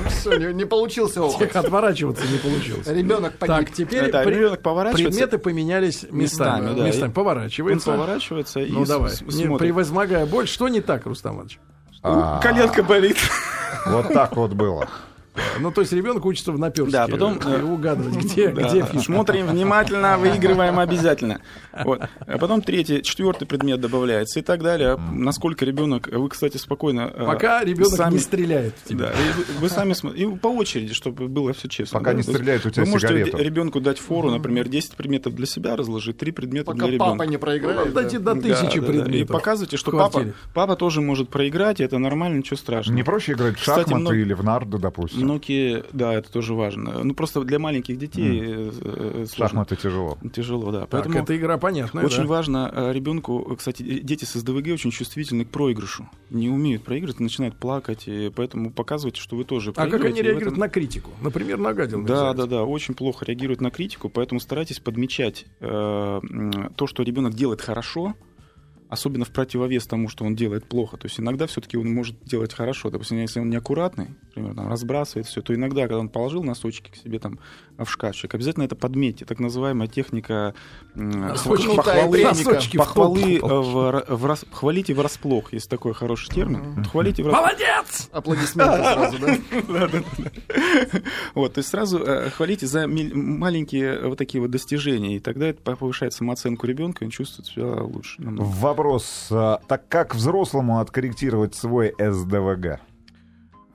S5: Все, не, не получился опыт.
S2: Тех отворачиваться не получилось.
S5: Ребенок погиб.
S2: Так, теперь
S4: Да,
S2: при-
S4: ребенок поворачивается.
S2: предметы поменялись местами.
S4: Местами, да.
S2: местами.
S4: И
S2: Поворачивается.
S4: он поворачивается и
S2: Ну давай,
S4: с-
S2: не, превозмогая боль. Что не так, Рустам Иванович?
S3: А,
S4: Коленка болит.
S3: Вот так вот было.
S2: Ну, то есть ребенок учится в наперстке.
S4: Да, потом,
S2: э,
S4: э,
S2: угадывать, где,
S4: Да.
S2: где фишка.
S4: Смотрим внимательно, выигрываем обязательно. Вот. А потом третий, четвертый предмет добавляется и так далее. Насколько ребенок, вы, кстати, спокойно. э,
S2: Пока ребенок
S4: сами-
S2: не стреляет в тебя.
S4: Да, и вы, сами смотрите, и по очереди, чтобы было все честно.
S3: Пока
S4: да.
S3: не стреляет у тебя
S4: Вы можете ребенку дать фору, например, 10 предметов для себя разложить, 3 предмета
S5: Пока
S4: для
S5: папа
S4: ребенка.
S5: не проиграет.
S2: Ну, дайте до
S4: Да,
S2: тысячи
S4: да, да.
S2: предметов.
S4: И показывайте, что папа, папа тоже может проиграть, и это нормально, ничего страшного.
S3: Не проще играть в шахматы или в нарды, допустим.
S4: Nokia, да, это тоже важно. Ну, просто для маленьких детей сложно.
S3: Шахматы тяжело.
S4: Тяжело, да.
S2: Так,
S4: Поэтому
S2: эта игра понятная,
S4: очень
S2: да.
S4: важно э, ребенку, кстати, дети с СДВГ очень чувствительны к проигрышу. Не умеют проигрывать, начинают плакать, и поэтому показывайте, что вы тоже
S2: А как они реагируют
S4: этом-
S2: на критику? Например, нагадил.
S4: Да, да, да, очень плохо реагируют на критику, поэтому старайтесь подмечать э, то, что ребенок делает хорошо, особенно в противовес тому, что он делает плохо. То есть иногда все-таки он может делать хорошо. Допустим, если он неаккуратный, например, там, разбрасывает все, то иногда, когда он положил носочки к себе там в шкафчик, обязательно это подметьте. Так называемая техника
S2: Носочки.
S4: похвалы,
S2: Носочки в
S4: похвалы э, в в рас- хвалите врасплох, есть такой хороший термин. Хвалите врасплох.
S2: Молодец!
S5: Аплодисменты сразу, да?
S4: Вот, то есть сразу э, хвалите за маленькие вот такие вот достижения, и тогда это повышает самооценку ребенка, и он чувствует себя лучше.
S3: Вопрос. а, Так как взрослому откорректировать свой СДВГ?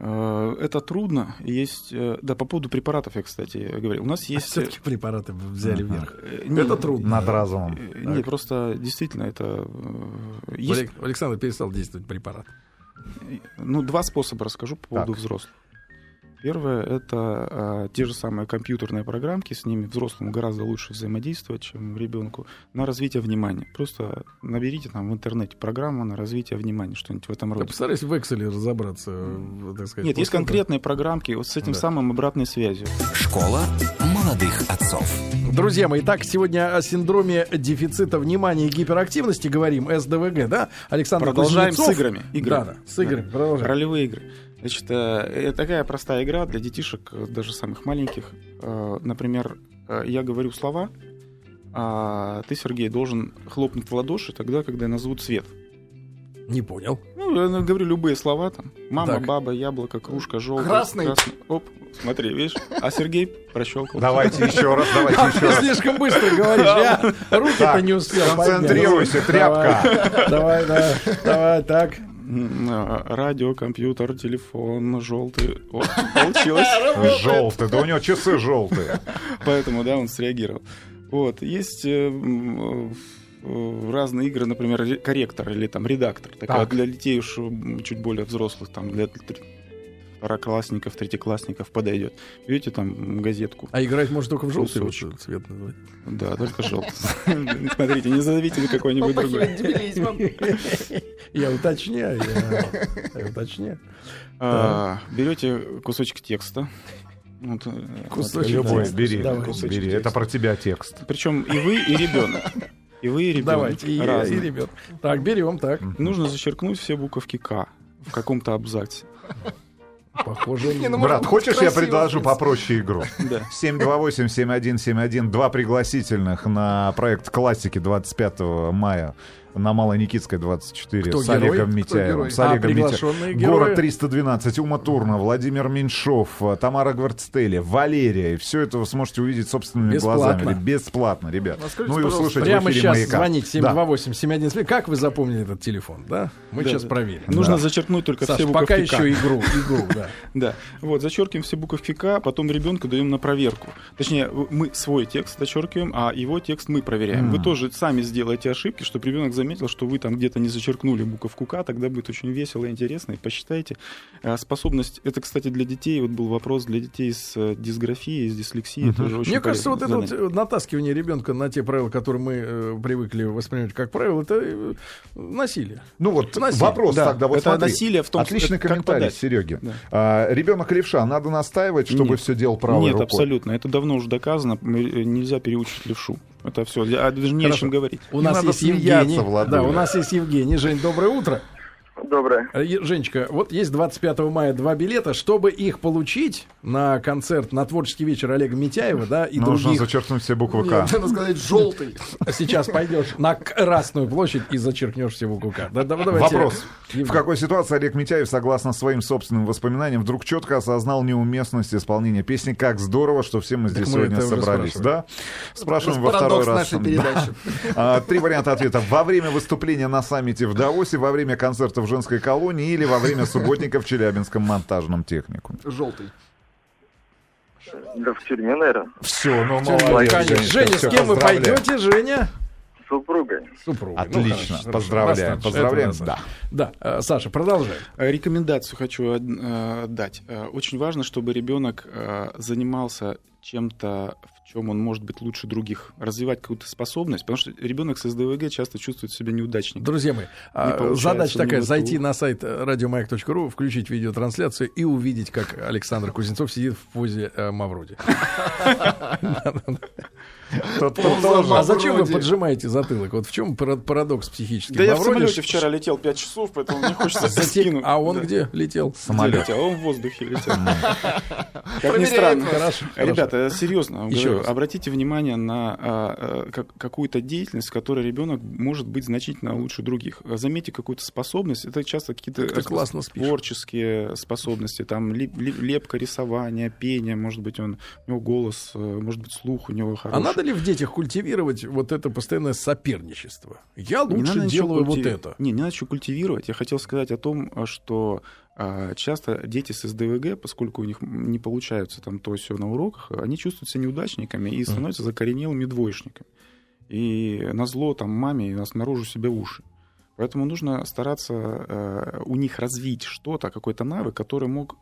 S4: Э, Это трудно. Есть, э, да, по поводу препаратов я, кстати, говорю. У нас есть...
S2: Все-таки препараты взяли вверх.
S4: э, не,
S2: Это трудно.
S3: Над разумом.
S4: э, Не, просто действительно это... э, Есть,
S2: Алек- у Александра перестал действовать препарат.
S4: ну, два способа расскажу по поводу
S3: Так.
S4: взрослых. Первое — это э, те же самые компьютерные программки, с ними взрослому гораздо лучше взаимодействовать, чем ребенку, на развитие внимания. Просто наберите там в интернете программу на развитие внимания, что-нибудь в этом
S2: Я
S4: роде.
S2: постараюсь в Excel разобраться, в, так сказать.
S4: Нет, есть конкретные программки вот с этим
S2: Да.
S4: самым обратной связью.
S1: Школа молодых отцов.
S2: Друзья мои, так, сегодня о синдроме дефицита внимания и гиперактивности говорим, СДВГ, да? Александр
S4: Продолжаем
S2: Кузнецов.
S4: с играми. Игры.
S2: Да, да, с играми. Продолжаем.
S4: Ролевые игры. Значит, э, это такая простая игра для детишек, э, даже самых маленьких. Э, Например, э, я говорю слова, а ты, Сергей, должен хлопнуть в ладоши тогда, когда я назову цвет.
S2: Не понял.
S4: Ну, я говорю любые слова там. Мама,
S2: Так.
S4: баба, яблоко, кружка, желтый.
S5: Красный.
S4: Оп, смотри, видишь? А Сергей прощелкал.
S3: Давайте еще раз, давайте еще
S2: Ты
S3: раз.
S2: слишком быстро говоришь. Я руки-то не успел
S3: концентрируйся, тряпка.
S2: Давай, да. Давай, так.
S4: А, Радио, компьютер, телефон, желтый. О, получилось.
S3: Желтый, да у него часы желтые.
S4: Поэтому, да, он среагировал. Вот, есть э, э, разные игры, например, ре- корректор или там редактор. Такая
S3: Так.
S4: для детей уж чуть более взрослых, там для второклассников, третьеклассников подойдет. Видите, там газетку.
S2: А играть можно только в желтый вот
S4: Кусочек.
S2: цвет называть.
S4: Да, только желтый. Смотрите, не зовите какой-нибудь другой.
S2: Я уточняю, я уточняю.
S4: А, Берете кусочек текста. Вот, э,
S2: Кусочек
S3: Любой,
S2: текста.
S3: бери,
S2: Давай.
S3: бери. Это про тебя текст.
S4: Причем и вы, и ребенок. И вы, и ребенок.
S2: Давайте, и,
S4: разные.
S2: и ребят. Так, берем, так.
S4: Нужно зачеркнуть все буковки К в каком-то абзаце.
S2: Похоже,
S5: Не, ну,
S3: Брат, хочешь, я
S5: красиво,
S3: предложу
S5: в принципе.
S3: попроще игру?
S4: Да.
S3: 728-7171, два пригласительных на проект классики 25 мая на Малоникитской 24
S2: Кто
S3: с
S2: герой?
S3: Олегом
S2: Кто
S3: Митяевым. С
S2: А,
S3: Олегом
S2: приглашенные
S3: Митяевым. Город 312, Ума Турна, Владимир Меньшов, Тамара Гвардстели, Валерия. И все это вы сможете увидеть собственными
S2: Бесплатно.
S3: глазами. Бесплатно, ребят.
S5: А скажите,
S3: Ну и услышать
S2: Прямо
S3: в эфире
S2: сейчас
S3: «Маяка».
S2: звонить
S3: Да.
S2: 728-71. Как вы запомнили этот телефон, да? Мы
S4: Да,
S2: сейчас
S4: да.
S2: проверим.
S4: Нужно
S2: Да.
S4: зачеркнуть только
S2: Саш,
S4: все буковки
S2: пока
S4: К.
S2: еще игру, игру, да.
S4: Да. Вот, зачеркиваем все буковки К, потом ребенку даем на проверку. Точнее, мы свой текст зачеркиваем, а его текст мы проверяем. Вы тоже сами сделаете ошибки, чтобы ребенок заметил, что вы там где-то не зачеркнули буковку К, тогда будет очень весело и интересно, и посчитайте. Э, Способность, это, кстати, для детей, вот был вопрос для детей с э, дисграфией, с дислексией, тоже очень
S2: Мне кажется, вот
S4: полезное
S2: это вот натаскивание ребенка на те правила, которые мы э, привыкли воспринимать как правило, это э, насилие.
S3: Ну вот
S2: Насилие.
S3: вопрос
S4: Да,
S3: тогда. Вот
S4: это
S3: смотри.
S4: насилие в том,
S3: Отличный
S4: как
S3: комментарий. Сереги.
S4: Да.
S3: А, ребенок левша, надо настаивать, чтобы
S4: Нет.
S3: все делал правой
S4: Нет,
S3: рукой.
S4: абсолютно. Это давно уже доказано. Э, Нельзя переучить левшу. Это все. А даже не о чем говорить.
S2: У
S3: Не
S2: нас есть
S3: смеяться,
S2: Евгений. Да, у нас есть Евгений. Жень, доброе утро.
S6: Доброе.
S2: Э, Женечка, вот есть 25 мая два билета. Чтобы их получить на концерт, на творческий вечер Олега Митяева, да, и
S3: Нужно
S2: других,
S3: зачеркнуть все буквы К.
S5: Нет, надо сказать желтый.
S2: сейчас пойдешь на Красную площадь и зачеркнешь все букву К. Да, да, давайте.
S3: Вопрос.
S2: Евгений.
S3: В какой ситуации Олег Митяев, согласно своим собственным воспоминаниям, вдруг четко осознал неуместность исполнения песни «Как здорово, что все мы здесь
S2: мы
S3: сегодня
S2: уже
S3: собрались». Да? Спрашиваем во второй раз.
S5: нашей передачи.
S3: А, Три варианта ответа. Во время выступления на саммите в Давосе, во время концерта в женской колонии или во время субботника в Челябинском монтажном техникуме.
S5: Желтый.
S6: Да в тюрьме, наверное.
S3: Все, ну
S2: Конечно.
S3: молодец.
S2: Женя,
S3: Женечка,
S2: с кем вы пойдете, Женя?
S6: С супругой.
S2: Супруга.
S3: Отлично.
S2: хорошо,
S3: Поздравляем.
S2: достаточно.
S3: Поздравляем.
S2: Это
S3: Да.
S2: Да, э, Саша, продолжай.
S4: Э, Рекомендацию хочу э, дать. Очень важно, чтобы ребенок э, занимался чем-то, в чем он может быть лучше других, развивать какую-то способность, потому что ребенок с СДВГ часто чувствует себя неудачником.
S2: Друзья мои, а, задача такая,
S4: него
S2: зайти на сайт радиомаяк.ру, включить видеотрансляцию и увидеть, как Александр Кузнецов сидит в позе э, Мавроди.
S3: Тоже.
S2: А зачем вы поджимаете затылок? Вот в чем пара- парадокс психический?
S4: Да я в самолете вчера летел 5 часов, поэтому мне хочется спину.
S2: А он где летел?
S3: Самолет.
S4: А он в воздухе летел. Как ни странно. Ребята, серьезно, обратите внимание на а, а, как- какую-то деятельность, в которой ребенок может быть значительно лучше других. Заметьте какую-то способность. Это часто какие-то творческие способности, там леп- леп- лепка, рисование, пение, может быть, он, у него голос, э, может быть, слух у него хороший.
S2: А надо ли в детях культивировать вот это постоянное соперничество? Я
S4: Не
S2: лучше
S4: ничего
S2: делаю вот
S4: культиви-
S2: это.
S4: Не, не надо ничего культивировать. Я хотел сказать о том, а, что а, часто дети с СДВГ, поскольку у них не получается там то все на уроках, они чувствуют себя неудачниками и становятся закоренелыми двоечниками. И на зло там маме и снаружи себе уши. Поэтому нужно стараться э, у них развить что-то, какой-то навык, который мог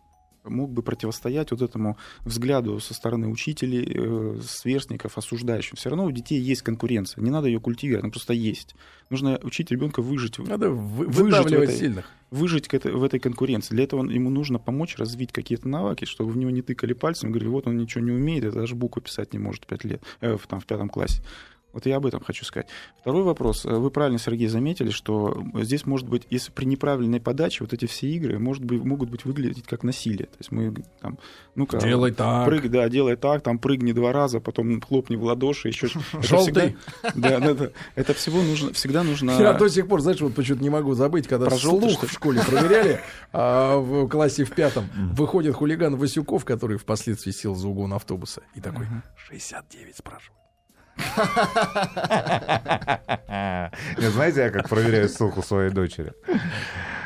S4: мог бы противостоять вот этому взгляду со стороны учителей, э, сверстников, осуждающих. Все равно у детей есть конкуренция. Не надо ее культивировать, она просто есть. Нужно учить ребенка выжить,
S2: Надо вы-
S4: Выжить в этой-
S2: сильных.
S4: выжить к этой- в этой конкуренции. Для этого ему нужно помочь развить какие-то навыки, чтобы в него не тыкали пальцем и говорили, вот он ничего не умеет, это даже буквы писать не может в, пять лет, э, там, в пятом классе. Вот я об этом хочу сказать. Второй вопрос. Вы правильно, Сергей, заметили, что здесь может быть, если при неправильной подаче, вот эти все игры может быть, могут быть выглядеть как насилие. То есть мы там, ну-ка,
S2: Делай так.
S4: Прыг, да, делай так, там прыгни два раза, потом хлопни в ладоши, еще.
S2: Желтый.
S4: Да, да, да. Это всего нужно, всегда нужно.
S2: Я до сих пор, знаешь, вот почему-то не могу забыть, когда слух в школе проверяли, а в классе в пятом выходит хулиган Васюков, который впоследствии сел за угон автобуса, и такой 69 спрашивает.
S3: Не, Знаете, я как проверяю ссылку своей дочери?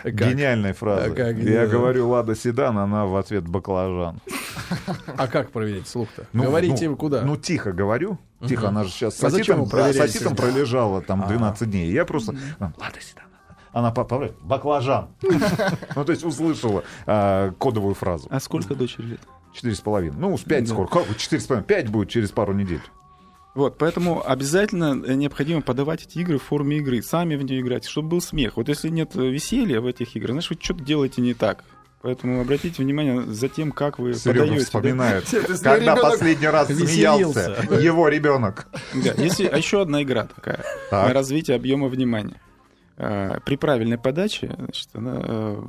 S2: Как?
S3: Гениальная фраза.
S2: А как?
S3: Я говорю «Лада Седан», она в ответ «Баклажан».
S2: А как проверить слух-то?
S3: Ну,
S2: Говорите
S3: ну,
S2: куда?
S3: Ну, тихо говорю. Тихо, она же сейчас с
S2: А зачем
S3: отитом,
S2: вы проверяете?
S3: с отитом пролежала там 12 дней. Я просто... «Лада Седан». Она поправляет «Баклажан». Ну, то есть услышала а, кодовую фразу.
S4: А сколько дочери лет?
S3: Четыре с половиной. Ну, с пять скоро. Четыре с половиной? Пять будет через пару недель.
S4: Вот, поэтому обязательно э, необходимо подавать эти игры в форме игры, сами в нее играть, чтобы был смех. Вот если нет э, веселья в этих играх, значит, вы что-то делаете не так. Поэтому обратите внимание за тем, как вы
S3: Серега
S4: подаете. да.
S3: вспоминает, когда последний раз
S2: веселился.
S3: смеялся его ребенок.
S4: Да, Если, а еще одна игра такая
S3: Так.
S4: на развитие объема внимания. А, При правильной подаче, значит, она э,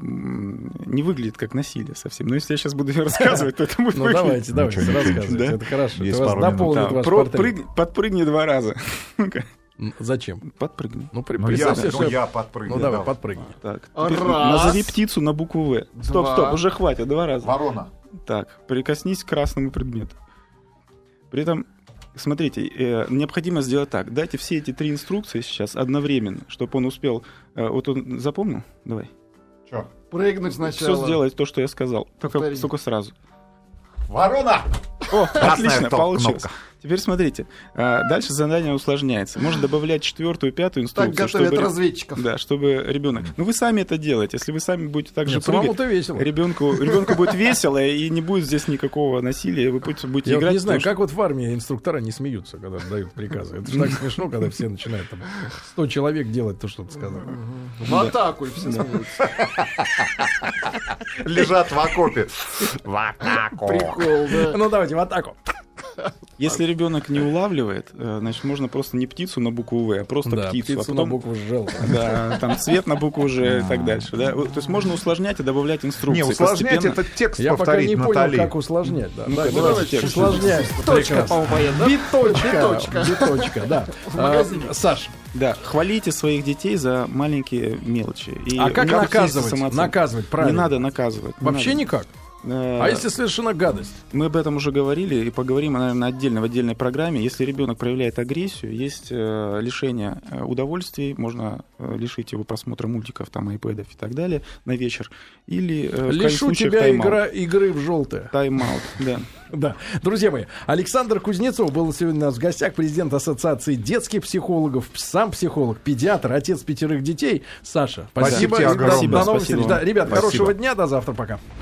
S4: не выглядит как насилие совсем. Но если я сейчас буду ее рассказывать, то это будет
S2: Ну давайте, давайте, рассказывайте. Это хорошо.
S3: Есть пару минут.
S4: подпрыгни два раза.
S2: Зачем?
S4: подпрыгни.
S2: Ну, при-
S3: Ну, я, ну, я подпрыгну.
S2: Ну, давай,
S3: да.
S2: подпрыгни.
S4: Так.
S5: Раз.
S4: Назови птицу на букву В. Стоп, стоп, уже хватит, два раза.
S3: Ворона.
S4: Так, прикоснись к красному предмету. При этом, смотрите, э, необходимо сделать так. Дайте все эти три инструкции сейчас одновременно, чтобы он успел... э, вот он запомнил? Давай.
S3: Чё?
S5: Прыгнуть сначала.
S4: Все сделать то, что я сказал. Только, только сразу.
S3: Ворона!
S4: О,
S3: Красная
S4: отлично, получилось.
S3: кнопка.
S4: Теперь смотрите. а, Дальше задание усложняется. Можно добавлять четвертую, пятую
S5: Так
S4: инструкцию.
S5: готовят
S4: чтобы
S5: разведчиков.
S4: Да, чтобы ребенок. Ну вы сами это делаете. Если вы сами будете так же
S2: Нет,
S4: прыгать,
S2: самому-то весело.
S4: ребенку, ребенку будет весело и не будет здесь никакого насилия. Вы будете, будете
S2: Я вот
S4: играть.
S2: не знаю,
S4: потому
S2: как вот в армии инструктора не смеются, когда дают приказы. Это же так смешно, когда все начинают там 100 человек делать то, что ты сказал.
S5: В атаку и все смеются.
S3: Лежат в окопе. В атаку.
S5: Прикол, да.
S2: Ну давайте в атаку.
S4: Если ребенок не улавливает, э, значит, можно просто не птицу на букву В, а просто
S2: Да,
S4: птицу.
S2: птицу
S4: а
S2: на
S4: потом
S2: букву «Ж».
S4: Да, там цвет на букву Ж и так дальше. Да? То есть можно усложнять и добавлять инструкции.
S3: Не, усложнять
S4: Постепенно-
S3: этот текст
S2: Я пока
S3: повторить,
S2: не понял, как усложнять. Да.
S4: Ну-ка,
S2: Да,
S4: давайте текст.
S2: усложнять.
S5: Точка, по-моему, да?
S2: Биточка.
S5: Биточка.
S2: Биточка, да. А, Саш,
S4: Да, хвалите своих детей за маленькие мелочи. И
S2: а как наказывать? Наказывать,
S4: Не
S2: правильно.
S4: надо наказывать. не
S2: Вообще
S4: надо.
S2: никак.
S4: Э,
S2: А если совершена гадость?
S4: Мы об этом уже говорили и поговорим, наверное, отдельно в отдельной программе. Если ребенок проявляет агрессию, есть э, лишение э, удовольствий, можно э, лишить его просмотра мультиков, там, айпэдов и так далее на вечер. Или э,
S2: Лишу тебя игра, игры в желтое.
S4: Тайм-аут, да.
S2: Да. Друзья мои, Александр Кузнецов был сегодня у нас в гостях, президент Ассоциации детских психологов, сам психолог, педиатр, отец пятерых детей. Саша, спасибо.
S3: Спасибо
S2: До-. До, новых
S4: Спасибо
S2: встреч. Да, ребят,
S3: Спасибо.
S2: хорошего дня, до завтра, пока.